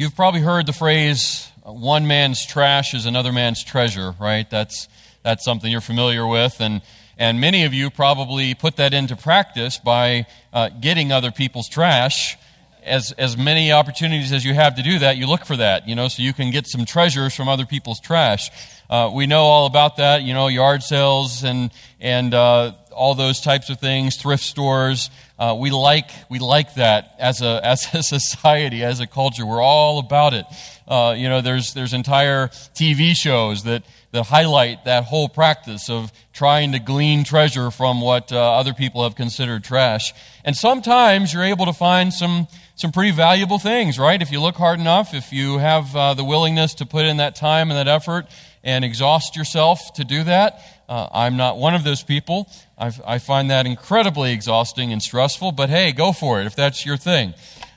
You've probably heard the phrase, one man's trash is another man's treasure, right? That's, that's something you're familiar with. And, and many of you probably put that into practice by uh, getting other people's trash. As, as many opportunities as you have to do that, you look for that, you know, so you can get some treasures from other people's trash. Uh, we know all about that, you know, yard sales and, and uh, all those types of things, thrift stores. Uh, we like we like that as a as a society, as a culture. We're all about it. Uh, you know, there's there's entire TV shows that that highlight that whole practice of trying to glean treasure from what uh, other people have considered trash. And sometimes you're able to find some some pretty valuable things, right? If you look hard enough, if you have uh, the willingness to put in that time and that effort and exhaust yourself to do that. Uh, I'm not one of those people. I've, i find that incredibly exhausting and stressful, but hey, go for it if that's your thing.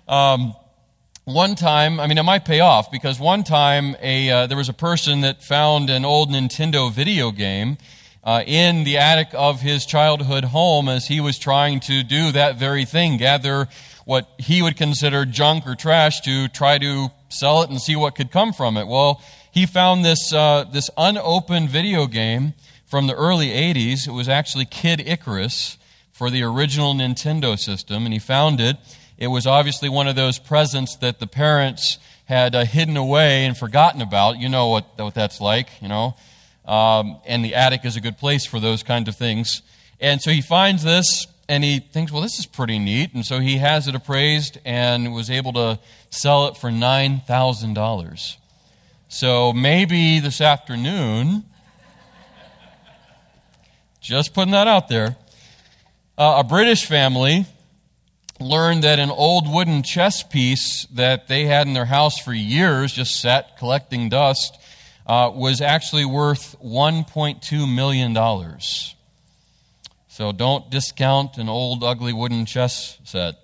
Um, one time, I mean, it might pay off because one time a, uh, there was a person that found an old Nintendo video game uh, in the attic of his childhood home as he was trying to do that very thing gather what he would consider junk or trash to try to sell it and see what could come from it. Well, he found this, uh, this unopened video game from the early 80s. It was actually Kid Icarus for the original Nintendo system, and he found it. It was obviously one of those presents that the parents had uh, hidden away and forgotten about. You know what, what that's like, you know. Um, and the attic is a good place for those kinds of things. And so he finds this and he thinks, well, this is pretty neat. And so he has it appraised and was able to sell it for $9,000. So maybe this afternoon, just putting that out there. Uh, a British family learned that an old wooden chess piece that they had in their house for years, just sat collecting dust, uh, was actually worth $1.2 million. So don't discount an old, ugly wooden chess set.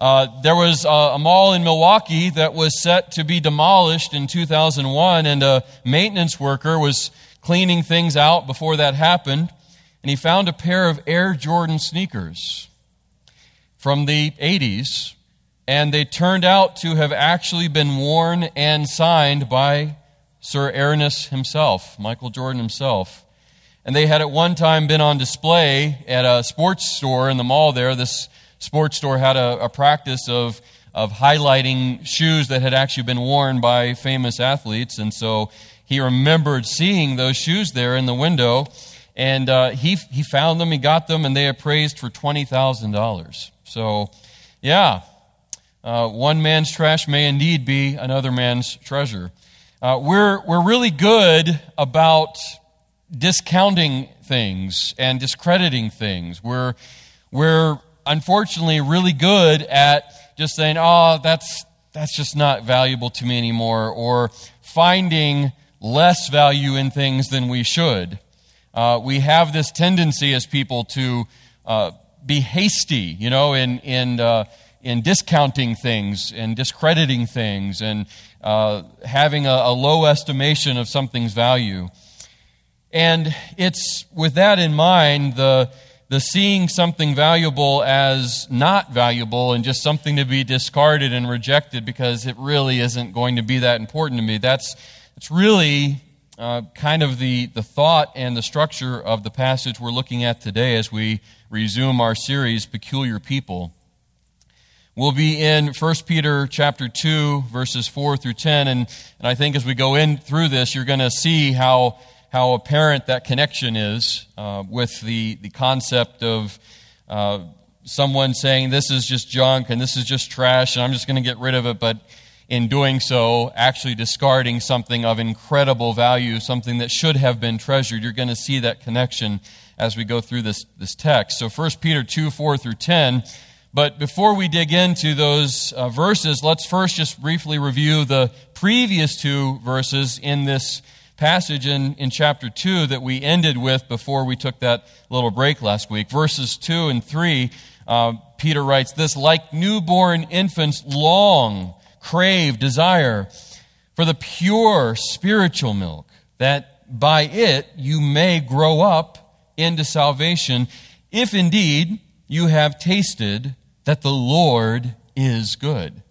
Uh, there was a, a, mall in Milwaukee that was set to be demolished in 2001, and a maintenance worker was cleaning things out before that happened and he found a pair of Air Jordan sneakers from the 80s, and they turned out to have actually been worn and signed by His Airness himself, Michael Jordan himself. And they had at one time been on display at a sports store in the mall there. This sports store had a, a practice of, of highlighting shoes that had actually been worn by famous athletes. And so he remembered seeing those shoes there in the window. And uh, he, he found them, he got them, and they appraised for $20,000. So, yeah, uh, one man's trash may indeed be another man's treasure. Uh, we're, we're really good about discounting things and discrediting things. We're, we're unfortunately really good at just saying, oh, that's, that's just not valuable to me anymore, or finding less value in things than we should. Uh, we have this tendency as people to uh, be hasty, you know, in, in, uh, in discounting things and discrediting things and uh, having a, a low estimation of something's value. And it's with that in mind, the, the seeing something valuable as not valuable and just something to be discarded and rejected because it really isn't going to be that important to me. That's, that's really uh, kind of the, the thought and the structure of the passage we're looking at today as we resume our series, Peculiar People. We'll be in 1 Peter chapter 2, verses 4 through 10, and, and I think as we go in through this, you're going to see how, how apparent that connection is uh, with the, the concept of uh, someone saying, This is just junk and this is just trash, and I'm just going to get rid of it, but in doing so, actually discarding something of incredible value, something that should have been treasured. You're going to see that connection as we go through this, this text. So 1 Peter 2 4 through 10. But before we dig into those uh, verses, let's first just briefly review the previous two verses in this passage in, in chapter 2 that we ended with before we took that little break last week. Verses 2 and 3, uh, Peter writes this Like newborn infants, long crave, desire for the pure spiritual milk, that by it you may grow up into salvation, if indeed you have tasted that the Lord is good.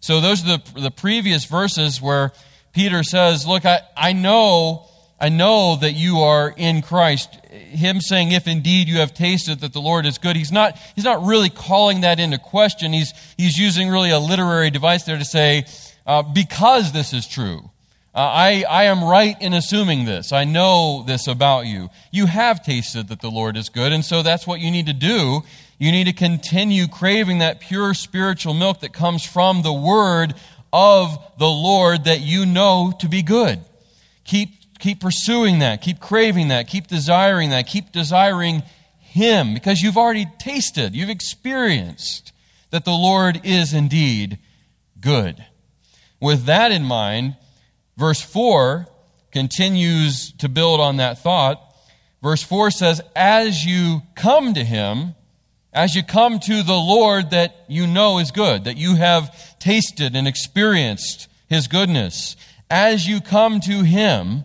So those are the, the previous verses where Peter says, Look, I, I know, I know that you are in Christ. Him saying, if indeed you have tasted that the Lord is good, he's not, he's not really calling that into question. He's, he's using really a literary device there to say, uh, because this is true. Uh, I, I am right in assuming this. I know this about you. You have tasted that the Lord is good, and so that's what you need to do. You need to continue craving that pure spiritual milk that comes from the word of the Lord that you know to be good. Keep, keep pursuing that. Keep craving that. Keep desiring that. Keep desiring Him because you've already tasted, you've experienced that the Lord is indeed good. With that in mind, verse 4 continues to build on that thought. Verse 4 says, As you come to Him, as you come to the Lord that you know is good, that you have tasted and experienced His goodness, as you come to Him,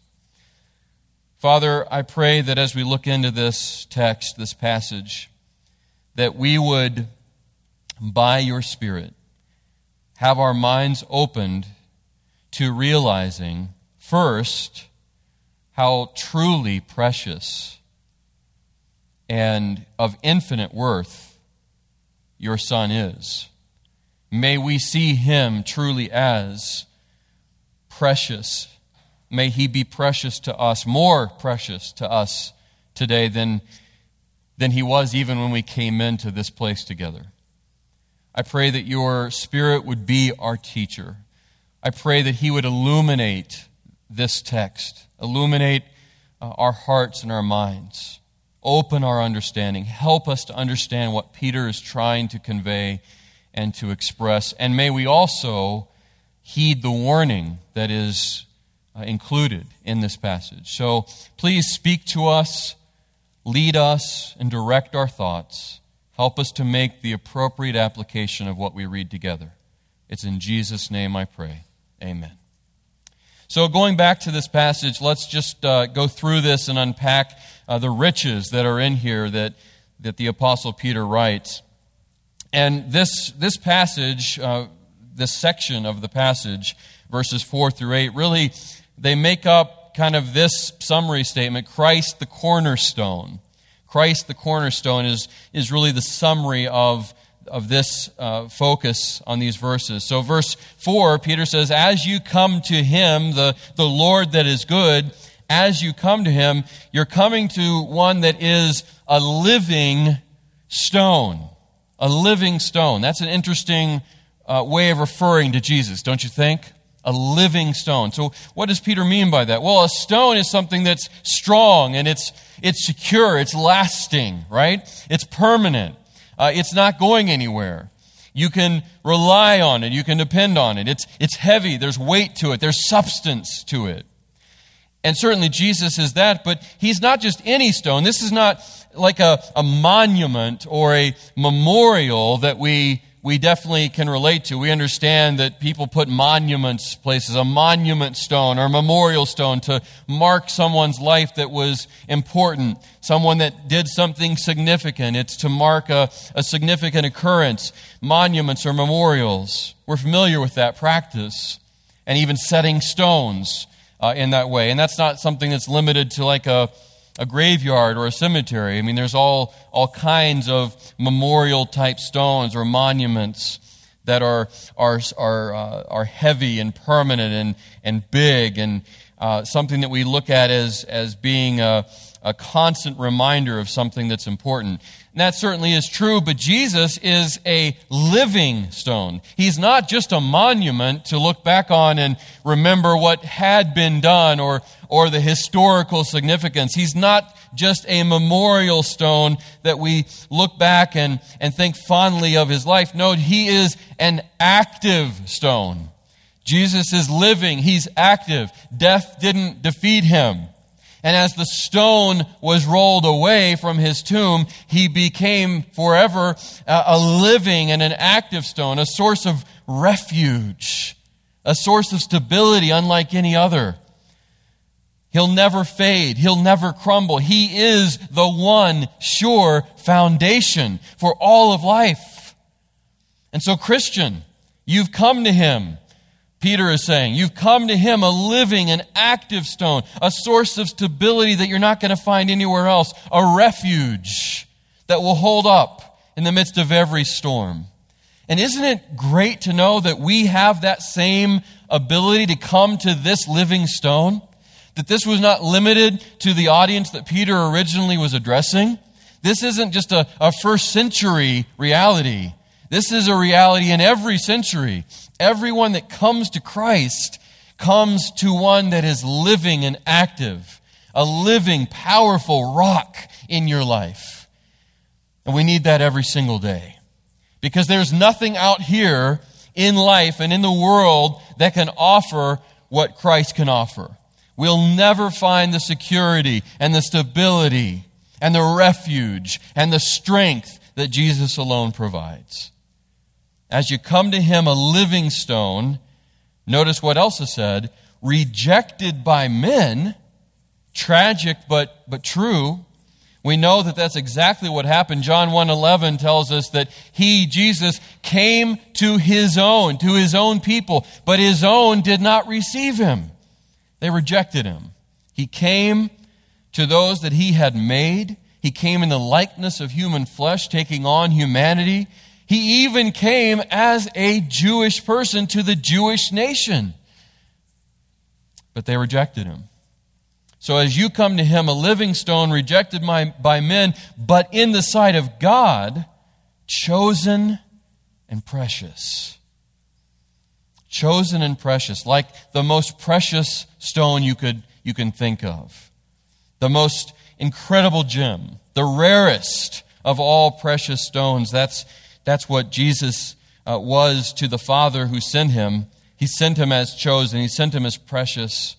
Father, I pray that as we look into this text, this passage, that we would, by your Spirit, have our minds opened to realizing, first, how truly precious and of infinite worth your Son is. May we see him truly as precious. May he be precious to us, more precious to us today than, than he was even when we came into this place together. I pray that your Spirit would be our teacher. I pray that he would illuminate this text, illuminate uh, our hearts and our minds. Open our understanding. Help us to understand what Peter is trying to convey and to express. And may we also heed the warning that is uh, included in this passage. So please speak to us, lead us, and direct our thoughts. Help us to make the appropriate application of what we read together. It's in Jesus' name I pray. Amen. So, going back to this passage, let's just uh, go through this and unpack uh, the riches that are in here that, that the Apostle Peter writes. And this, this passage, uh, this section of the passage, verses 4 through 8, really, they make up kind of this summary statement Christ the cornerstone. Christ the cornerstone is, is really the summary of of this uh, focus on these verses. So, verse 4, Peter says, As you come to him, the, the Lord that is good, as you come to him, you're coming to one that is a living stone. A living stone. That's an interesting uh, way of referring to Jesus, don't you think? A living stone. So, what does Peter mean by that? Well, a stone is something that's strong and it's, it's secure, it's lasting, right? It's permanent. Uh, it's not going anywhere. You can rely on it. You can depend on it. It's, it's heavy. There's weight to it. There's substance to it. And certainly Jesus is that, but he's not just any stone. This is not like a, a monument or a memorial that we we definitely can relate to. We understand that people put monuments places, a monument stone or a memorial stone to mark someone's life that was important, someone that did something significant. It's to mark a, a significant occurrence, monuments or memorials. We're familiar with that practice and even setting stones uh, in that way. And that's not something that's limited to like a a graveyard or a cemetery. I mean, there's all, all kinds of memorial type stones or monuments that are, are, are, uh, are heavy and permanent and, and big and uh, something that we look at as, as being a, a constant reminder of something that's important. And that certainly is true, but Jesus is a living stone. He's not just a monument to look back on and remember what had been done or, or the historical significance. He's not just a memorial stone that we look back and, and think fondly of his life. No, he is an active stone. Jesus is living, he's active. Death didn't defeat him. And as the stone was rolled away from his tomb, he became forever uh, a living and an active stone, a source of refuge, a source of stability unlike any other. He'll never fade. He'll never crumble. He is the one sure foundation for all of life. And so, Christian, you've come to him. Peter is saying, You've come to him a living and active stone, a source of stability that you're not going to find anywhere else, a refuge that will hold up in the midst of every storm. And isn't it great to know that we have that same ability to come to this living stone? That this was not limited to the audience that Peter originally was addressing. This isn't just a, a first century reality. This is a reality in every century. Everyone that comes to Christ comes to one that is living and active, a living, powerful rock in your life. And we need that every single day. Because there's nothing out here in life and in the world that can offer what Christ can offer. We'll never find the security and the stability and the refuge and the strength that Jesus alone provides as you come to him a living stone, notice what else is said rejected by men, tragic but, but true. We know that that's exactly what happened. John 1:11 tells us that he Jesus came to his own, to his own people, but his own did not receive him. They rejected him. He came to those that he had made. He came in the likeness of human flesh, taking on humanity. He even came as a Jewish person to the Jewish nation. But they rejected him. So as you come to him, a living stone rejected by, by men, but in the sight of God, chosen and precious. Chosen and precious, like the most precious stone you could you can think of. The most incredible gem, the rarest of all precious stones. That's that's what Jesus uh, was to the Father who sent him. He sent him as chosen, he sent him as precious.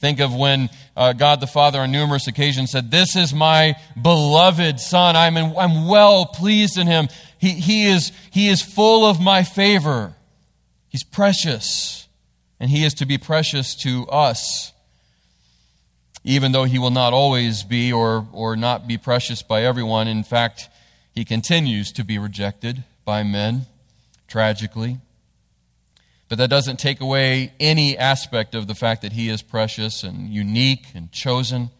Think of when uh, God the Father on numerous occasions said, This is my beloved Son. I'm, in, I'm well pleased in him. He, he, is, he is full of my favor. He's precious, and he is to be precious to us, even though he will not always be or, or not be precious by everyone. In fact, he continues to be rejected by men, tragically. But that doesn't take away any aspect of the fact that he is precious and unique and chosen.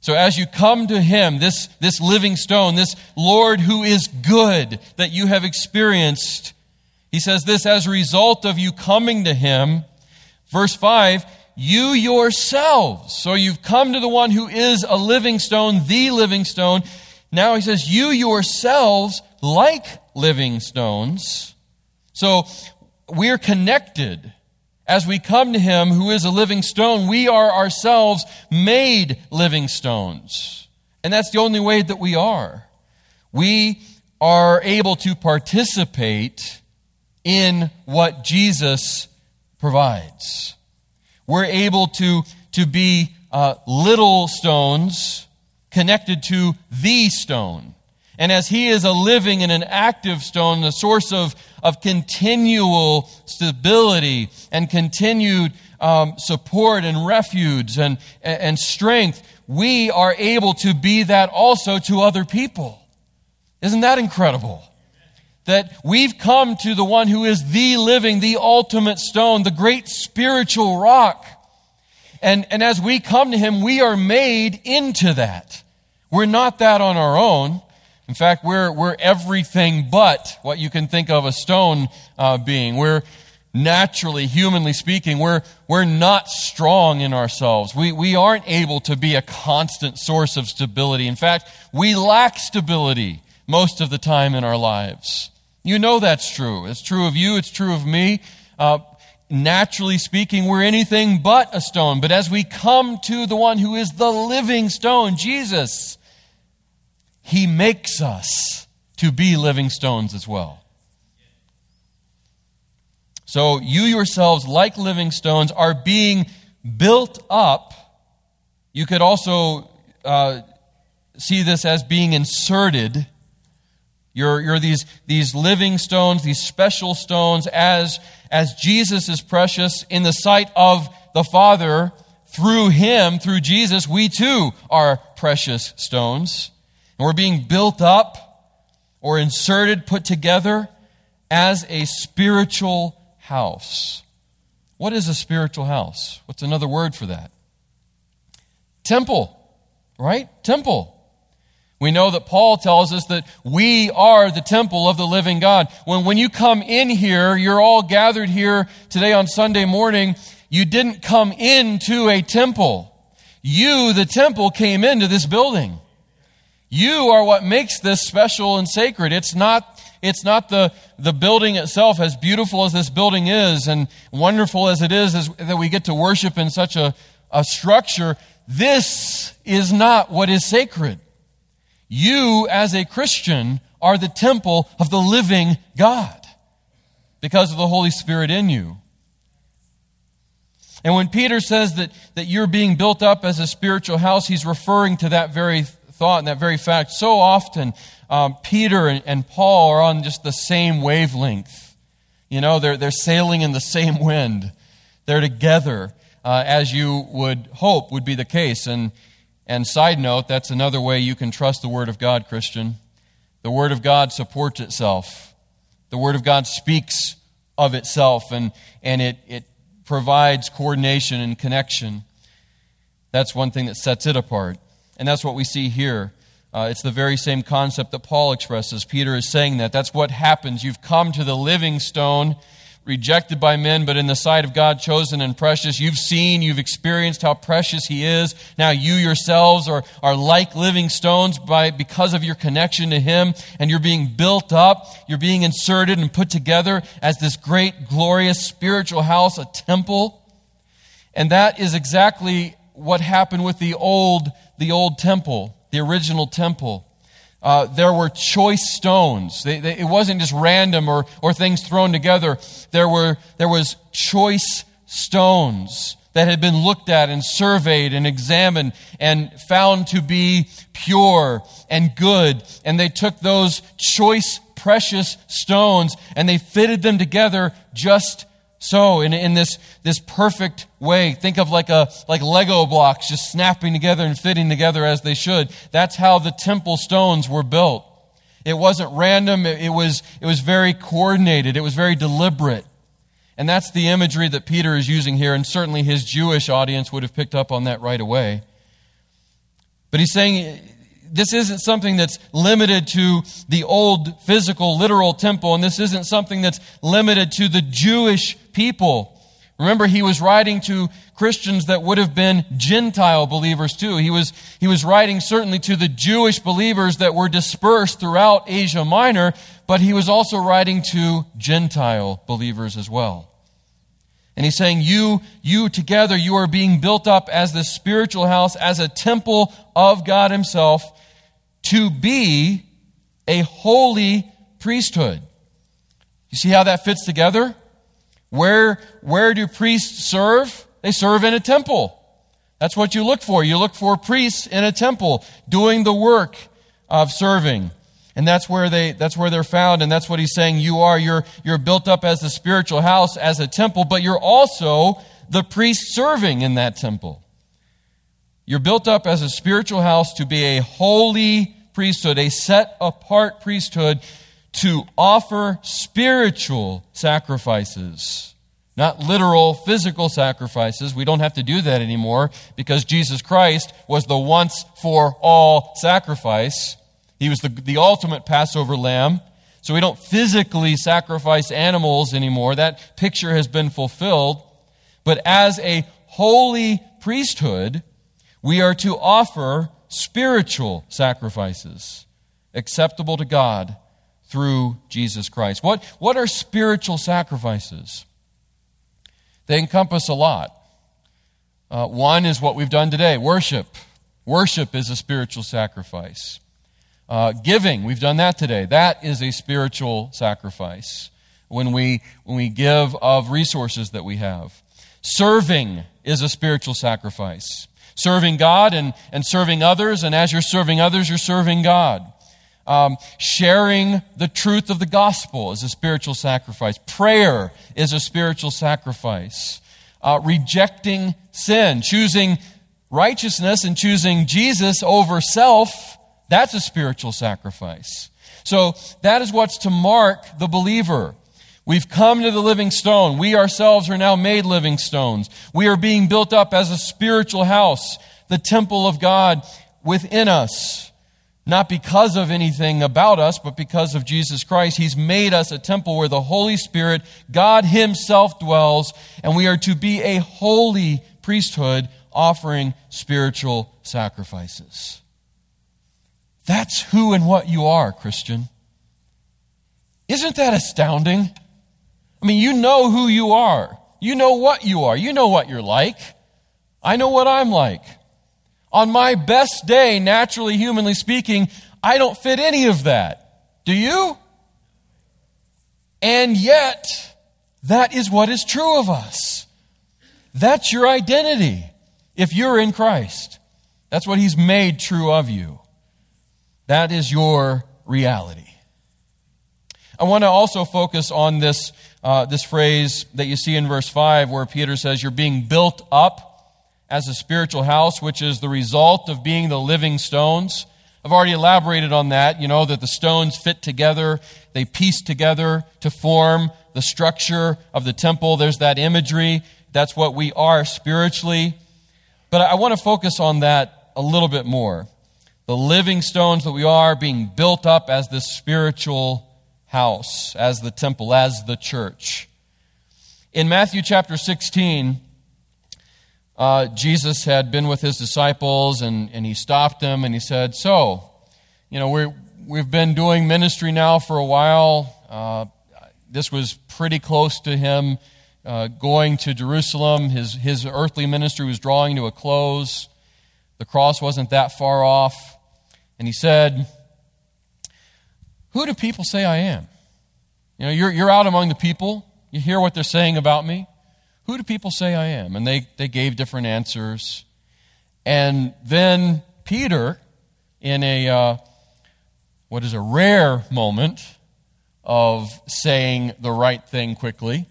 So as you come to him, this, this living stone, this Lord who is good that you have experienced, he says this as a result of you coming to him. Verse 5 you yourselves. So you've come to the one who is a living stone, the living stone. Now he says, You yourselves, like living stones. So we're connected. As we come to him who is a living stone, we are ourselves made living stones. And that's the only way that we are. We are able to participate in what Jesus provides. We're able to, to be uh, little stones connected to the stone. And as he is a living and an active stone, the source of, of continual stability and continued um, support and refuge and, and strength, we are able to be that also to other people. Isn't that incredible? That we've come to the one who is the living, the ultimate stone, the great spiritual rock. And, and as we come to him, we are made into that. We're not that on our own. In fact, we're, we're everything but what you can think of a stone uh, being. We're naturally, humanly speaking, we're, we're not strong in ourselves. We, we aren't able to be a constant source of stability. In fact, we lack stability most of the time in our lives. You know that's true. It's true of you, it's true of me. Uh, naturally speaking, we're anything but a stone. But as we come to the one who is the living stone, Jesus, he makes us to be living stones as well. So you yourselves, like living stones, are being built up. You could also uh, see this as being inserted. You're, you're these, these living stones, these special stones, as, as Jesus is precious in the sight of the Father. Through Him, through Jesus, we too are precious stones. And we're being built up or inserted, put together as a spiritual house. What is a spiritual house? What's another word for that? Temple, right? Temple. We know that Paul tells us that we are the temple of the living God. When, when you come in here, you're all gathered here today on Sunday morning, you didn't come into a temple. You, the temple, came into this building. You are what makes this special and sacred. It's not, it's not the, the building itself, as beautiful as this building is and wonderful as it is, as, that we get to worship in such a, a structure. This is not what is sacred. You, as a Christian, are the temple of the living God because of the Holy Spirit in you. And when Peter says that, that you're being built up as a spiritual house, he's referring to that very thought and that very fact. So often, um, Peter and, and, Paul are on just the same wavelength. You know, they're, they're sailing in the same wind. They're together, uh, as you would hope would be the case. And, and side note, that's another way you can trust the Word of God, Christian. The Word of God supports itself. The Word of God speaks of itself, and, and it, it provides coordination and connection. That's one thing that sets it apart. And that's what we see here. Uh, it's the very same concept that Paul expresses. Peter is saying that. That's what happens. You've come to the living stone, rejected by men, but in the sight of God, chosen and precious. You've seen, you've experienced how precious He is. Now you yourselves are, are like living stones by, because of your connection to Him, and you're being built up. You're being inserted and put together as this great, glorious spiritual house, a temple. And that is exactly what happened with the old the old temple, the original temple. Uh, there were choice stones. They, they, it wasn't just random or, or things thrown together. There, were, there was choice stones that had been looked at and surveyed and examined and found to be pure and good. And they took those choice, precious stones and they fitted them together just so in, in this, this perfect way think of like a like lego blocks just snapping together and fitting together as they should. That's how the temple stones were built. It wasn't random. It, it was it was very coordinated. It was very deliberate. And that's the imagery that peter is using here and certainly his jewish audience would have picked up on that right away. But he's saying this isn't something that's limited to the old physical, literal temple, and this isn't something that's limited to the Jewish people. Remember, he was writing to Christians that would have been Gentile believers too. He was, he was writing certainly to the Jewish believers that were dispersed throughout Asia Minor, but he was also writing to Gentile believers as well. And he's saying, you, you together, you are being built up as the spiritual house, as a temple of God himself, to be a holy priesthood. You see how that fits together? Where, where do priests serve? They serve in a temple. That's what you look for. You look for priests in a temple doing the work of serving. And that's where they that's where they're found and that's what he's saying you are you're you're built up as the spiritual house as a temple but you're also the priest serving in that temple. You're built up as a spiritual house to be a holy priesthood, a set apart priesthood to offer spiritual sacrifices. Not literal physical sacrifices. We don't have to do that anymore because Jesus Christ was the once for all sacrifice. He was the, the ultimate Passover lamb. So we don't physically sacrifice animals anymore. That picture has been fulfilled. But as a holy priesthood, we are to offer spiritual sacrifices acceptable to God through Jesus Christ. What, what are spiritual sacrifices? They encompass a lot. Uh, one is what we've done today worship. Worship is a spiritual sacrifice. Uh, giving, we've done that today. That is a spiritual sacrifice. when we, when we give of resources that we have. Serving is a spiritual sacrifice. Serving God and, and serving others, and as you're serving others, you're serving God. Um, sharing the truth of the gospel is a spiritual sacrifice. Prayer is a spiritual sacrifice. Uh, rejecting sin, choosing righteousness and choosing Jesus over self, that's a spiritual sacrifice. So that is what's to mark the believer. We've come to the living stone. We ourselves are now made living stones. We are being built up as a spiritual house, the temple of God within us. Not because of anything about us, but because of Jesus Christ. He's made us a temple where the Holy Spirit, God Himself dwells, and we are to be a holy priesthood offering spiritual sacrifices. That's who and what you are, Christian. Isn't that astounding? I mean, you know who you are. You know what you are. You know what you're like. I know what I'm like. On my best day, naturally, humanly speaking, I don't fit any of that. Do you? And yet, that is what is true of us. That's your identity if you're in Christ. That's what He's made true of you. That is your reality. I want to also focus on this, uh, this phrase that you see in verse 5 where Peter says, You're being built up as a spiritual house, which is the result of being the living stones. I've already elaborated on that, you know, that the stones fit together, they piece together to form the structure of the temple. There's that imagery. That's what we are spiritually. But I want to focus on that a little bit more. The living stones that we are being built up as this spiritual house, as the temple, as the church. In Matthew chapter 16, uh, Jesus had been with his disciples and, and he stopped them and he said, So, you know, we we've been doing ministry now for a while. Uh, this was pretty close to him uh, going to Jerusalem. His, his earthly ministry was drawing to a close. The cross wasn't that far off. And he said, Who do people say I am? You know, you're, you're out among the people. You hear what they're saying about me. Who do people say I am? And they, they gave different answers. And then Peter, in a uh, what is a rare moment of saying the right thing quickly,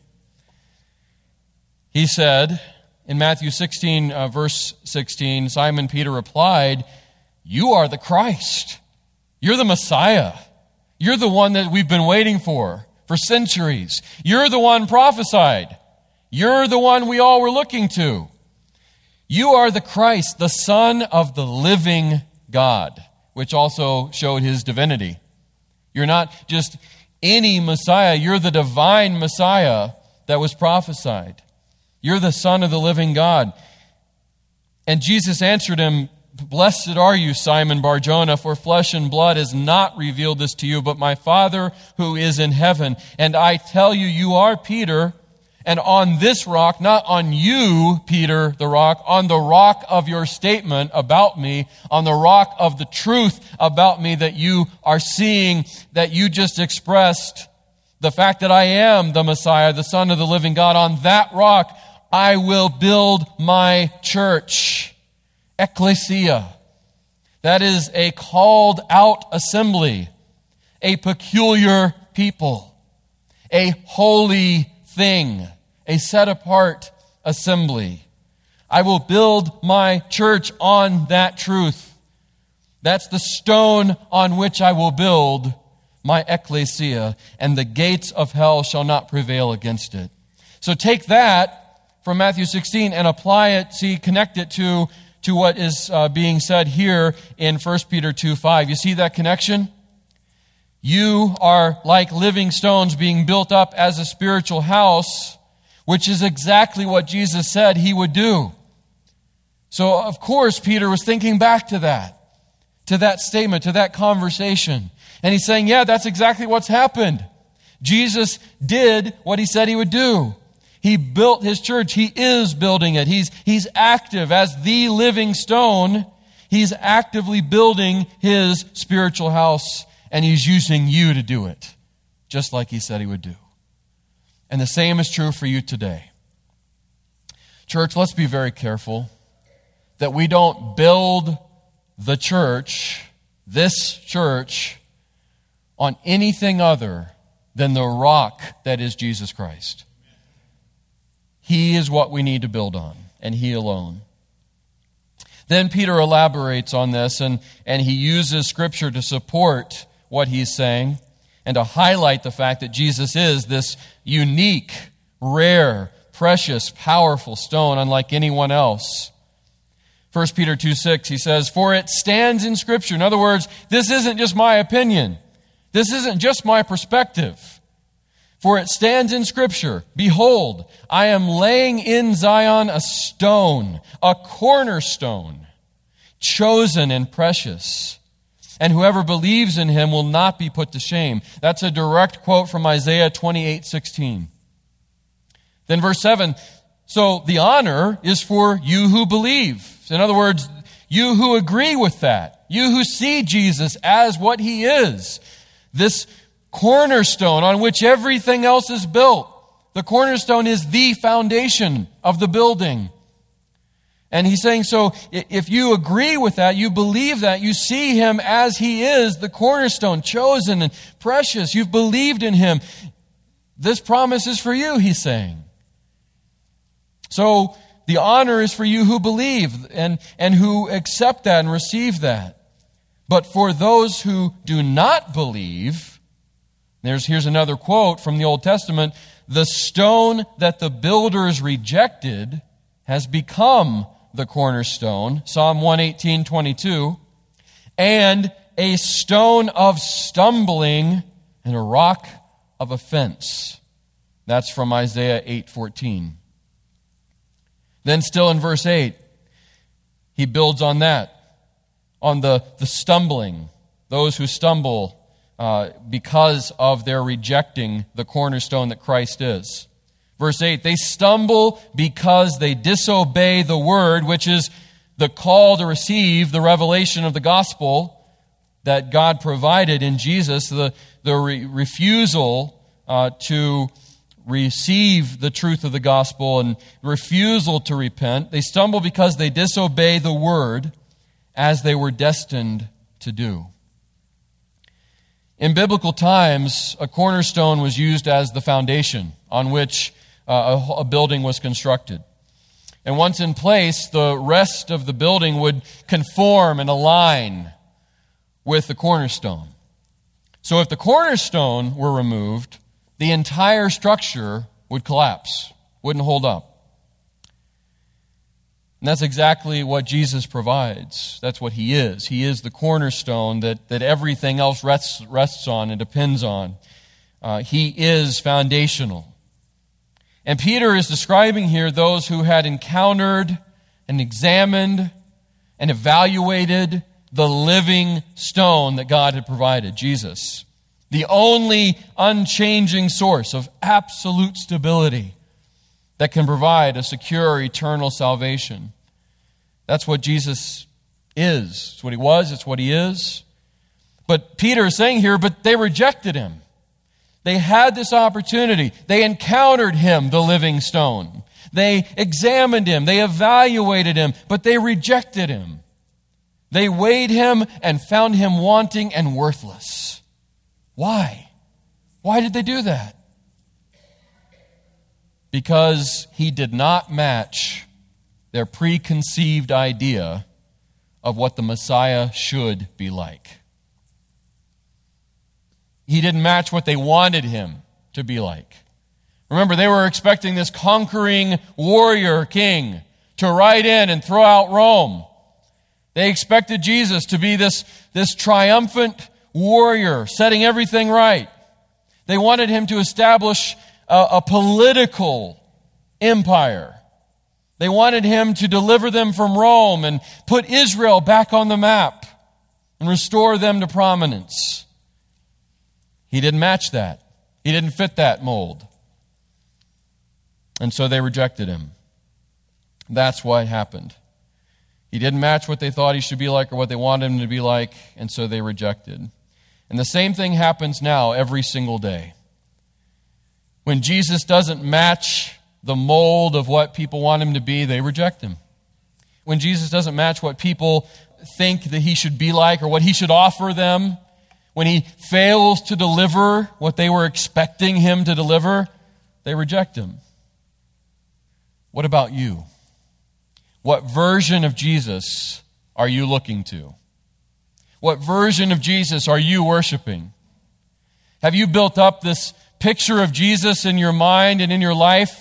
he said in Matthew 16, uh, verse 16, Simon Peter replied, You are the Christ. You're the Messiah. You're the one that we've been waiting for for centuries. You're the one prophesied. You're the one we all were looking to. You are the Christ, the Son of the living God, which also showed his divinity. You're not just any Messiah, you're the divine Messiah that was prophesied. You're the Son of the living God. And Jesus answered him, Blessed are you, Simon Barjona, for flesh and blood has not revealed this to you, but my Father who is in heaven. And I tell you, you are Peter and on this rock, not on you, Peter, the rock, on the rock of your statement about me, on the rock of the truth about me that you are seeing, that you just expressed, the fact that I am the Messiah, the Son of the living God, on that rock, I will build my church. Ecclesia. That is a called out assembly, a peculiar people, a holy thing a set apart assembly. I will build my church on that truth. That's the stone on which I will build my ecclesia, and the gates of hell shall not prevail against it. So take that from Matthew 16 and apply it, see, connect it to, to what is uh, being said here in 1 Peter 2 5. You see that connection? You are like living stones being built up as a spiritual house which is exactly what Jesus said he would do. So, of course, Peter was thinking back to that, to that statement, to that conversation. And he's saying, yeah, that's exactly what's happened. Jesus did what he said he would do. He built his church. He is building it. He's, he's active as the living stone. He's actively building his spiritual house, and he's using you to do it, just like he said he would do. And the same is true for you today. Church, let's be very careful that we don't build the church, this church, on anything other than the rock that is Jesus Christ. He is what we need to build on, and He alone. Then Peter elaborates on this, and, and he uses Scripture to support what he's saying and to highlight the fact that Jesus is this unique, rare, precious, powerful stone, unlike anyone else. 1 Peter 2 6, he says, For it stands in Scripture. In other words, this isn't just my opinion. This isn't just my perspective. For it stands in Scripture Behold, I am laying in Zion a stone, a cornerstone, chosen and precious. And whoever believes in him will not be put to shame. That's a direct quote from Isaiah 28 16. Then verse 7 So the honor is for you who believe. In other words, you who agree with that, you who see Jesus as what he is. This cornerstone on which everything else is built. The cornerstone is the foundation of the building. And he's saying, so if you agree with that, you believe that, you see him as he is, the cornerstone, chosen and precious, you've believed in him, this promise is for you, he's saying. So the honor is for you who believe and, and who accept that and receive that. But for those who do not believe, there's, here's another quote from the Old Testament The stone that the builders rejected has become the cornerstone, Psalm 118 22, and a stone of stumbling and a rock of offense. That's from Isaiah 8:14. Then still in verse 8, he builds on that, on the, the stumbling, those who stumble uh, because of their rejecting the cornerstone that Christ is. Verse 8, they stumble because they disobey the word, which is the call to receive the revelation of the gospel that God provided in Jesus, the, the re- refusal uh, to receive the truth of the gospel and refusal to repent. They stumble because they disobey the word as they were destined to do. In biblical times, a cornerstone was used as the foundation on which uh, a, a building was constructed. And once in place, the rest of the building would conform and align with the cornerstone. So if the cornerstone were removed, the entire structure would collapse, wouldn't hold up. And that's exactly what Jesus provides. That's what He is. He is the cornerstone that, that everything else rests, rests on and depends on. Uh, he is foundational. And Peter is describing here those who had encountered and examined and evaluated the living stone that God had provided, Jesus. The only unchanging source of absolute stability that can provide a secure eternal salvation. That's what Jesus is. It's what he was, it's what he is. But Peter is saying here, but they rejected him. They had this opportunity. They encountered him, the living stone. They examined him. They evaluated him, but they rejected him. They weighed him and found him wanting and worthless. Why? Why did they do that? Because he did not match their preconceived idea of what the Messiah should be like. He didn't match what they wanted him to be like. Remember, they were expecting this conquering warrior king to ride in and throw out Rome. They expected Jesus to be this, this triumphant warrior, setting everything right. They wanted him to establish a, a political empire. They wanted him to deliver them from Rome and put Israel back on the map and restore them to prominence. He didn't match that. He didn't fit that mold. And so they rejected him. That's what happened. He didn't match what they thought he should be like or what they wanted him to be like, and so they rejected. And the same thing happens now every single day. When Jesus doesn't match the mold of what people want him to be, they reject him. When Jesus doesn't match what people think that he should be like or what he should offer them, when he fails to deliver what they were expecting him to deliver, they reject him. What about you? What version of Jesus are you looking to? What version of Jesus are you worshiping? Have you built up this picture of Jesus in your mind and in your life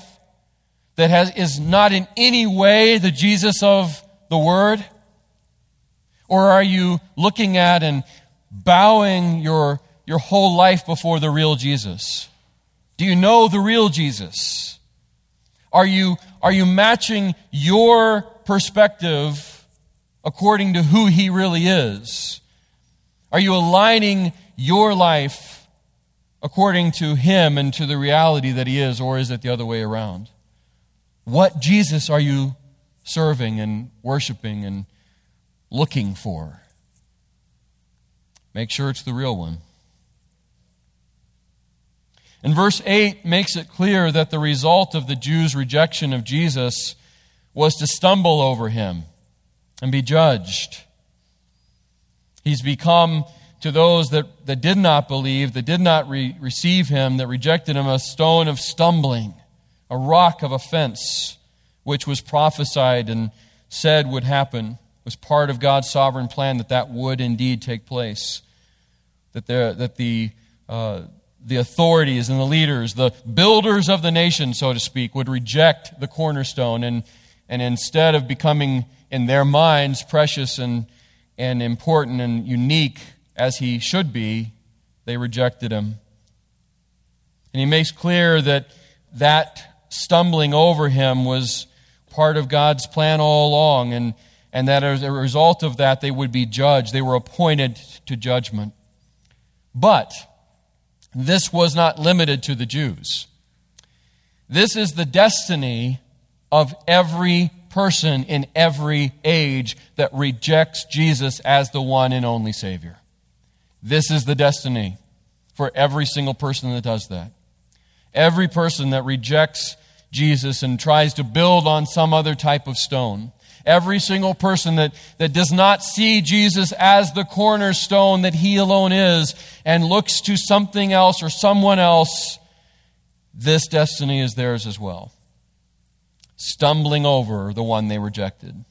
that has, is not in any way the Jesus of the Word? Or are you looking at and bowing your, your whole life before the real Jesus? Do you know the real Jesus? Are you, are you matching your perspective according to who he really is? Are you aligning your life according to him and to the reality that he is, or is it the other way around? What Jesus are you serving and worshiping and looking for? Make sure it's the real one. And verse 8 makes it clear that the result of the Jews' rejection of Jesus was to stumble over him and be judged. He's become, to those that, that did not believe, that did not re- receive him, that rejected him, a stone of stumbling, a rock of offense, which was prophesied and said would happen, was part of God's sovereign plan that that would indeed take place. That, there, that the, uh, the authorities and the leaders, the builders of the nation, so to speak, would reject the cornerstone and, and instead of becoming in their minds precious and, and important and unique as he should be, they rejected him. And he makes clear that that stumbling over him was part of God's plan all along, and, and that as a result of that, they would be judged. They were appointed to judgment. But this was not limited to the Jews. This is the destiny of every person in every age that rejects Jesus as the one and only Savior. This is the destiny for every single person that does that. Every person that rejects Jesus and tries to build on some other type of stone Every single person that, that does not see Jesus as the cornerstone that he alone is and looks to something else or someone else, this destiny is theirs as well. Stumbling over the one they rejected.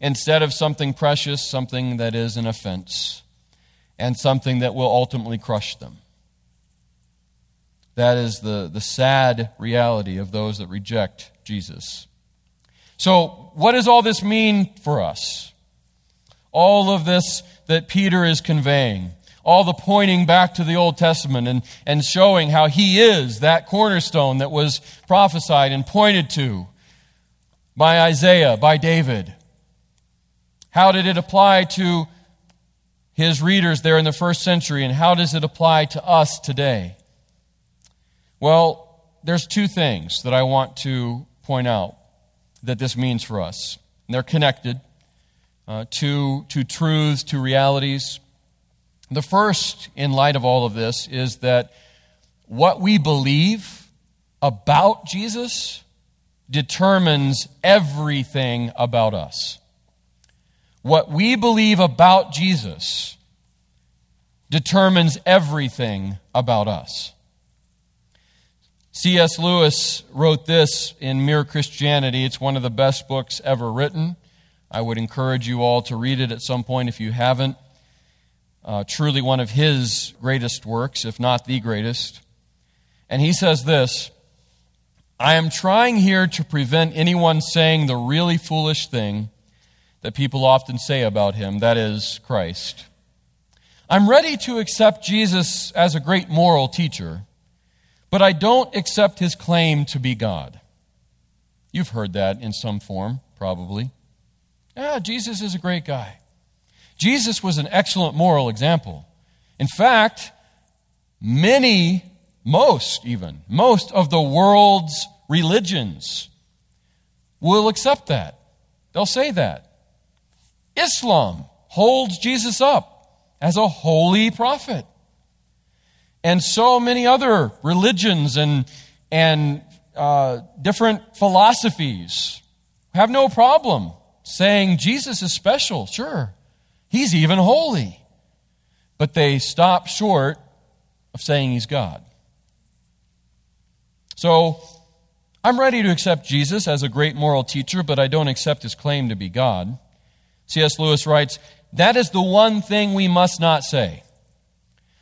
Instead of something precious, something that is an offense and something that will ultimately crush them. That is the, the sad reality of those that reject Jesus. So, what does all this mean for us? All of this that Peter is conveying, all the pointing back to the Old Testament and, and showing how he is that cornerstone that was prophesied and pointed to by Isaiah, by David. How did it apply to his readers there in the first century, and how does it apply to us today? Well, there's two things that I want to point out that this means for us. And they're connected uh, to, to truths, to realities. The first, in light of all of this, is that what we believe about Jesus determines everything about us. What we believe about Jesus determines everything about us. C.S. Lewis wrote this in Mere Christianity. It's one of the best books ever written. I would encourage you all to read it at some point if you haven't. Uh, truly one of his greatest works, if not the greatest. And he says this I am trying here to prevent anyone saying the really foolish thing that people often say about him, that is, Christ. I'm ready to accept Jesus as a great moral teacher. But I don't accept his claim to be God. You've heard that in some form, probably. Ah, Jesus is a great guy. Jesus was an excellent moral example. In fact, many, most even, most of the world's religions will accept that. They'll say that. Islam holds Jesus up as a holy prophet and so many other religions and, and uh, different philosophies have no problem saying Jesus is special, sure. He's even holy. But they stop short of saying he's God. So, I'm ready to accept Jesus as a great moral teacher, but I don't accept his claim to be God. C.S. Lewis writes, That is the one thing we must not say.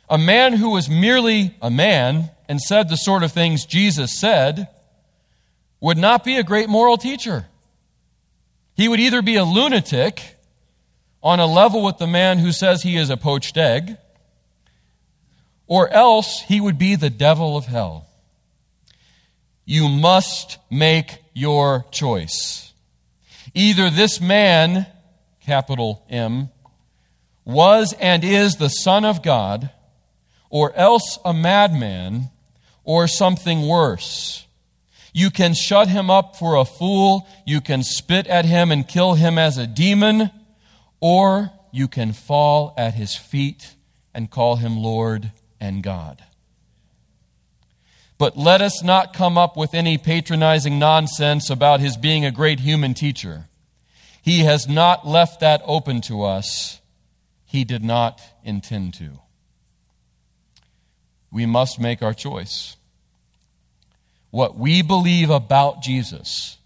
A man who was merely a man and said the sort of things Jesus said would not be a great moral teacher. He would either be a lunatic on a level with the man who says he is a poached egg, or else he would be the devil of hell. You must make your choice. Either this man, capital M, was and is the Son of God, or else a madman, or something worse. You can shut him up for a fool, you can spit at him and kill him as a demon, or you can fall at his feet and call him Lord and God. But let us not come up with any patronizing nonsense about his being a great human teacher. He has not left that open to us. He did not intend to. We must make our choice. What we believe about Jesus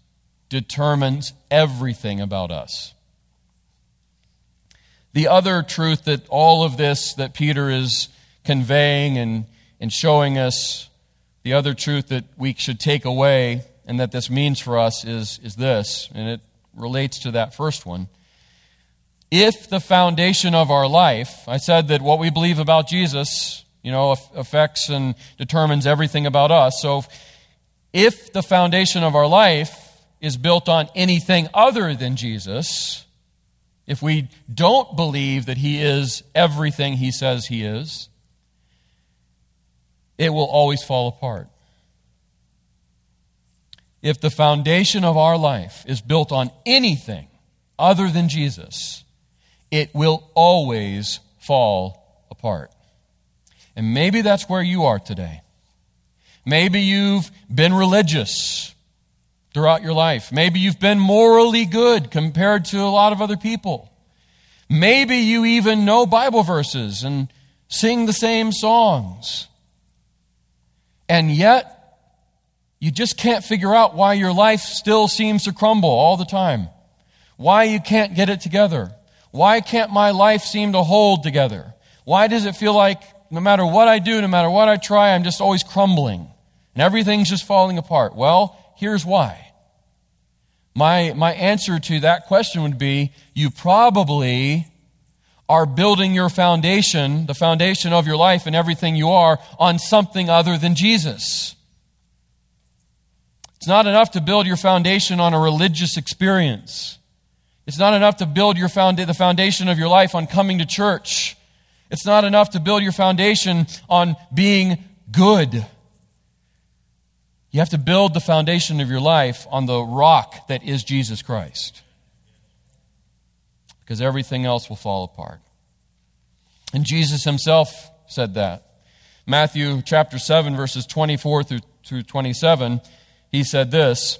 determines everything about us. The other truth that all of this that Peter is conveying and, and showing us the other truth that we should take away and that this means for us is, is this, and it relates to that first one. If the foundation of our life, I said that what we believe about Jesus, you know, affects and determines everything about us. So if the foundation of our life is built on anything other than Jesus, if we don't believe that He is everything He says He is, it will always fall apart. If the foundation of our life is built on anything other than Jesus, it will always fall apart. And maybe that's where you are today. Maybe you've been religious throughout your life. Maybe you've been morally good compared to a lot of other people. Maybe you even know Bible verses and sing the same songs. And yet, you just can't figure out why your life still seems to crumble all the time. Why you can't get it together. Why can't my life seem to hold together? Why does it feel like no matter what I do, no matter what I try, I'm just always crumbling and everything's just falling apart? Well, here's why. My, my answer to that question would be you probably are building your foundation, the foundation of your life and everything you are, on something other than Jesus. It's not enough to build your foundation on a religious experience. It's not enough to build your the foundation of your life on coming to church. It's not enough to build your foundation on being good. You have to build the foundation of your life on the rock that is Jesus Christ because everything else will fall apart. And Jesus himself said that. Matthew chapter 7, verses 24 through, through 27, he said this.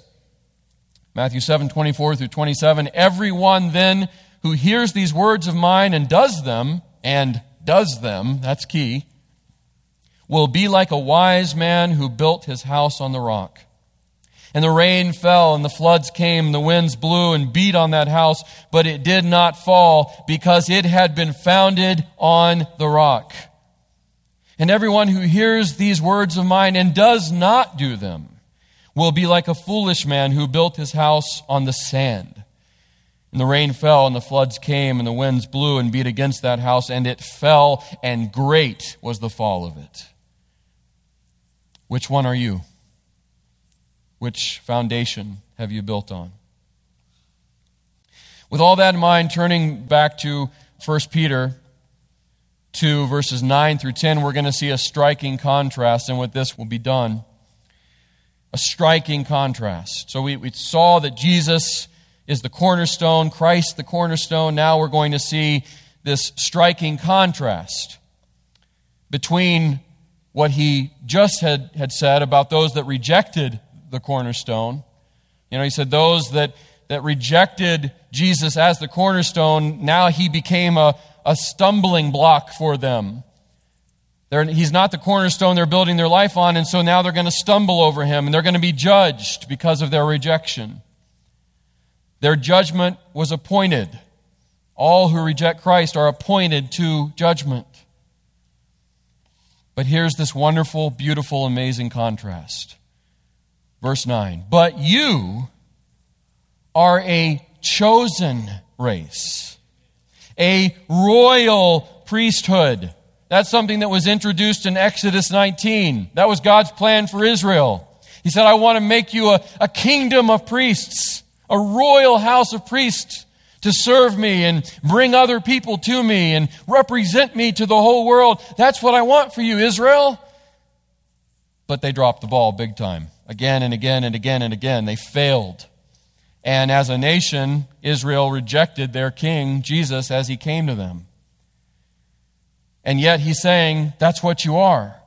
Matthew 7, 24 through 27. Everyone then who hears these words of mine and does them, and does them, that's key, will be like a wise man who built his house on the rock. And the rain fell, and the floods came, and the winds blew and beat on that house, but it did not fall because it had been founded on the rock. And everyone who hears these words of mine and does not do them will be like a foolish man who built his house on the sand. And the rain fell, and the floods came, and the winds blew and beat against that house, and it fell, and great was the fall of it. Which one are you? Which foundation have you built on? With all that in mind, turning back to 1 Peter 2, verses 9 through 10, we're going to see a striking contrast, and with this will be done. A striking contrast. So we, we saw that Jesus is the cornerstone, Christ the cornerstone. Now we're going to see this striking contrast between what he just had, had said about those that rejected the cornerstone. You know, he said those that, that rejected Jesus as the cornerstone, now he became a, a stumbling block for them. They're, he's not the cornerstone they're building their life on, and so now they're going to stumble over him and they're going to be judged because of their rejection. Their judgment was appointed. All who reject Christ are appointed to judgment. But here's this wonderful, beautiful, amazing contrast. Verse 9. But you are a chosen race, a royal priesthood. That's something that was introduced in Exodus 19. That was God's plan for Israel. He said, I want to make you a, a kingdom of priests, a royal house of priests to serve me and bring other people to me and represent me to the whole world. That's what I want for you, Israel. But they dropped the ball big time. Again and again and again and again. They failed. And as a nation, Israel rejected their king, Jesus, as he came to them. And yet he's saying, that's what you are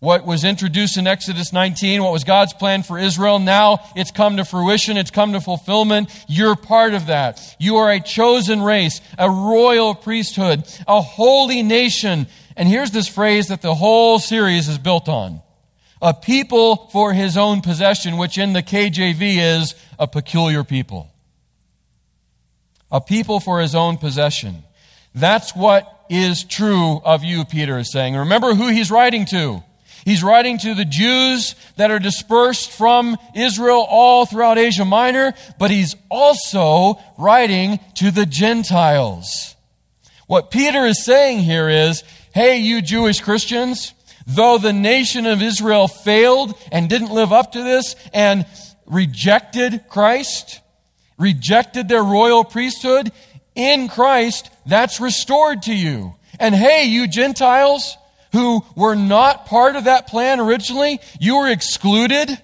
what was introduced in Exodus 19, what was God's plan for Israel, now it's come to fruition, it's come to fulfillment. You're part of that. You are a chosen race, a royal priesthood, a holy nation. And here's this phrase that the whole series is built on. A people for his own possession, which in the KJV is a peculiar people. A people for his own possession. That's what is true of you, Peter is saying. Remember who he's writing to. He's writing to the Jews that are dispersed from Israel all throughout Asia Minor, but he's also writing to the Gentiles. What Peter is saying here is, hey, you Jewish Christians, though the nation of Israel failed and didn't live up to this and rejected Christ, rejected their royal priesthood, in Christ, that's restored to you. And hey, you Gentiles, who were not part of that plan originally. You were excluded.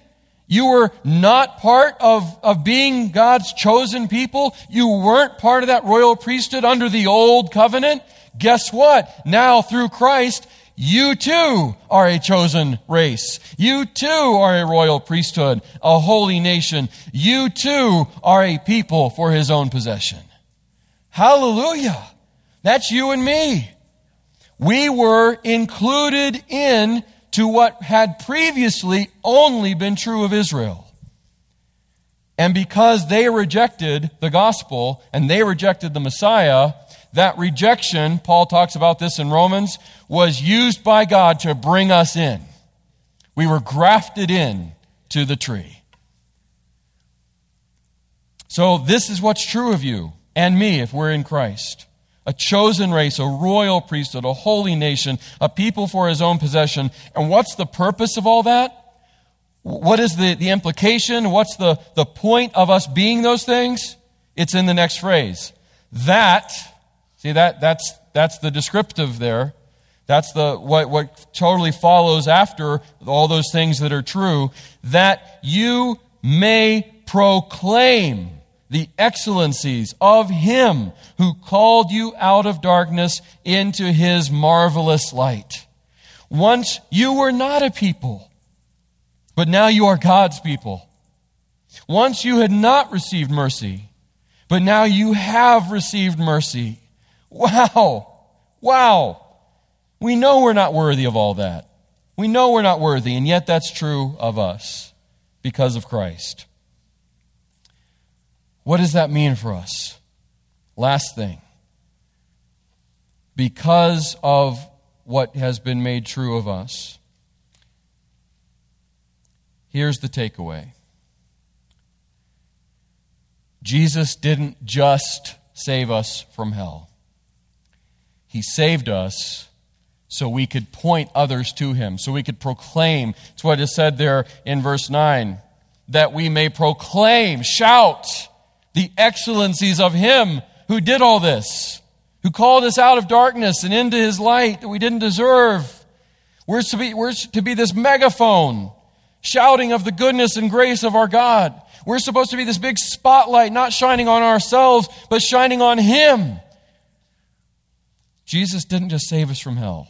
You were not part of, of being God's chosen people. You weren't part of that royal priesthood under the old covenant. Guess what? Now through Christ, you too are a chosen race. You too are a royal priesthood, a holy nation. You too are a people for his own possession. Hallelujah. That's you and me we were included in to what had previously only been true of Israel. And because they rejected the gospel and they rejected the Messiah, that rejection, Paul talks about this in Romans, was used by God to bring us in. We were grafted in to the tree. So, this is what's true of you and me if we're in Christ a chosen race, a royal priesthood, a holy nation, a people for his own possession. And what's the purpose of all that? What is the, the implication? What's the, the point of us being those things? It's in the next phrase. That, see that, that's, that's the descriptive there. That's the, what, what totally follows after all those things that are true. That you may proclaim the excellencies of Him who called you out of darkness into His marvelous light. Once you were not a people, but now you are God's people. Once you had not received mercy, but now you have received mercy. Wow! Wow! We know we're not worthy of all that. We know we're not worthy, and yet that's true of us because of Christ. What does that mean for us? Last thing. Because of what has been made true of us, here's the takeaway Jesus didn't just save us from hell, He saved us so we could point others to Him, so we could proclaim. It's what is said there in verse 9 that we may proclaim, shout the excellencies of Him who did all this, who called us out of darkness and into His light that we didn't deserve. We're to be, we're to be this megaphone shouting of the goodness and grace of our God. We're supposed to be this big spotlight, not shining on ourselves, but shining on Him. Jesus didn't just save us from hell,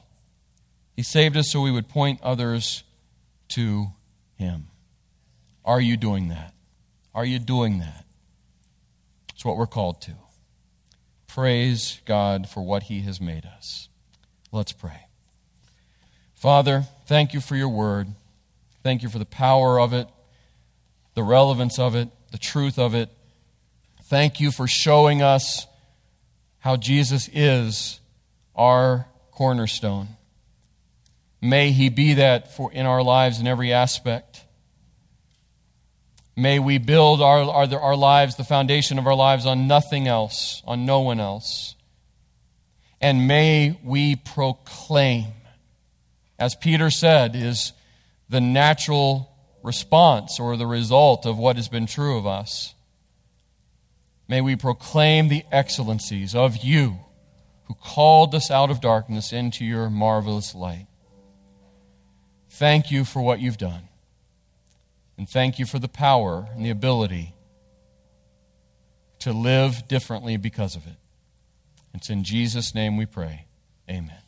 He saved us so we would point others to Him. Are you doing that? Are you doing that? It's what we're called to. Praise God for what He has made us. Let's pray. Father, thank you for your word. Thank you for the power of it, the relevance of it, the truth of it. Thank you for showing us how Jesus is our cornerstone. May He be that for in our lives in every aspect. May we build our, our, our lives, the foundation of our lives, on nothing else, on no one else. And may we proclaim, as Peter said, is the natural response or the result of what has been true of us. May we proclaim the excellencies of you who called us out of darkness into your marvelous light. Thank you for what you've done. And thank you for the power and the ability to live differently because of it. It's in Jesus' name we pray. Amen.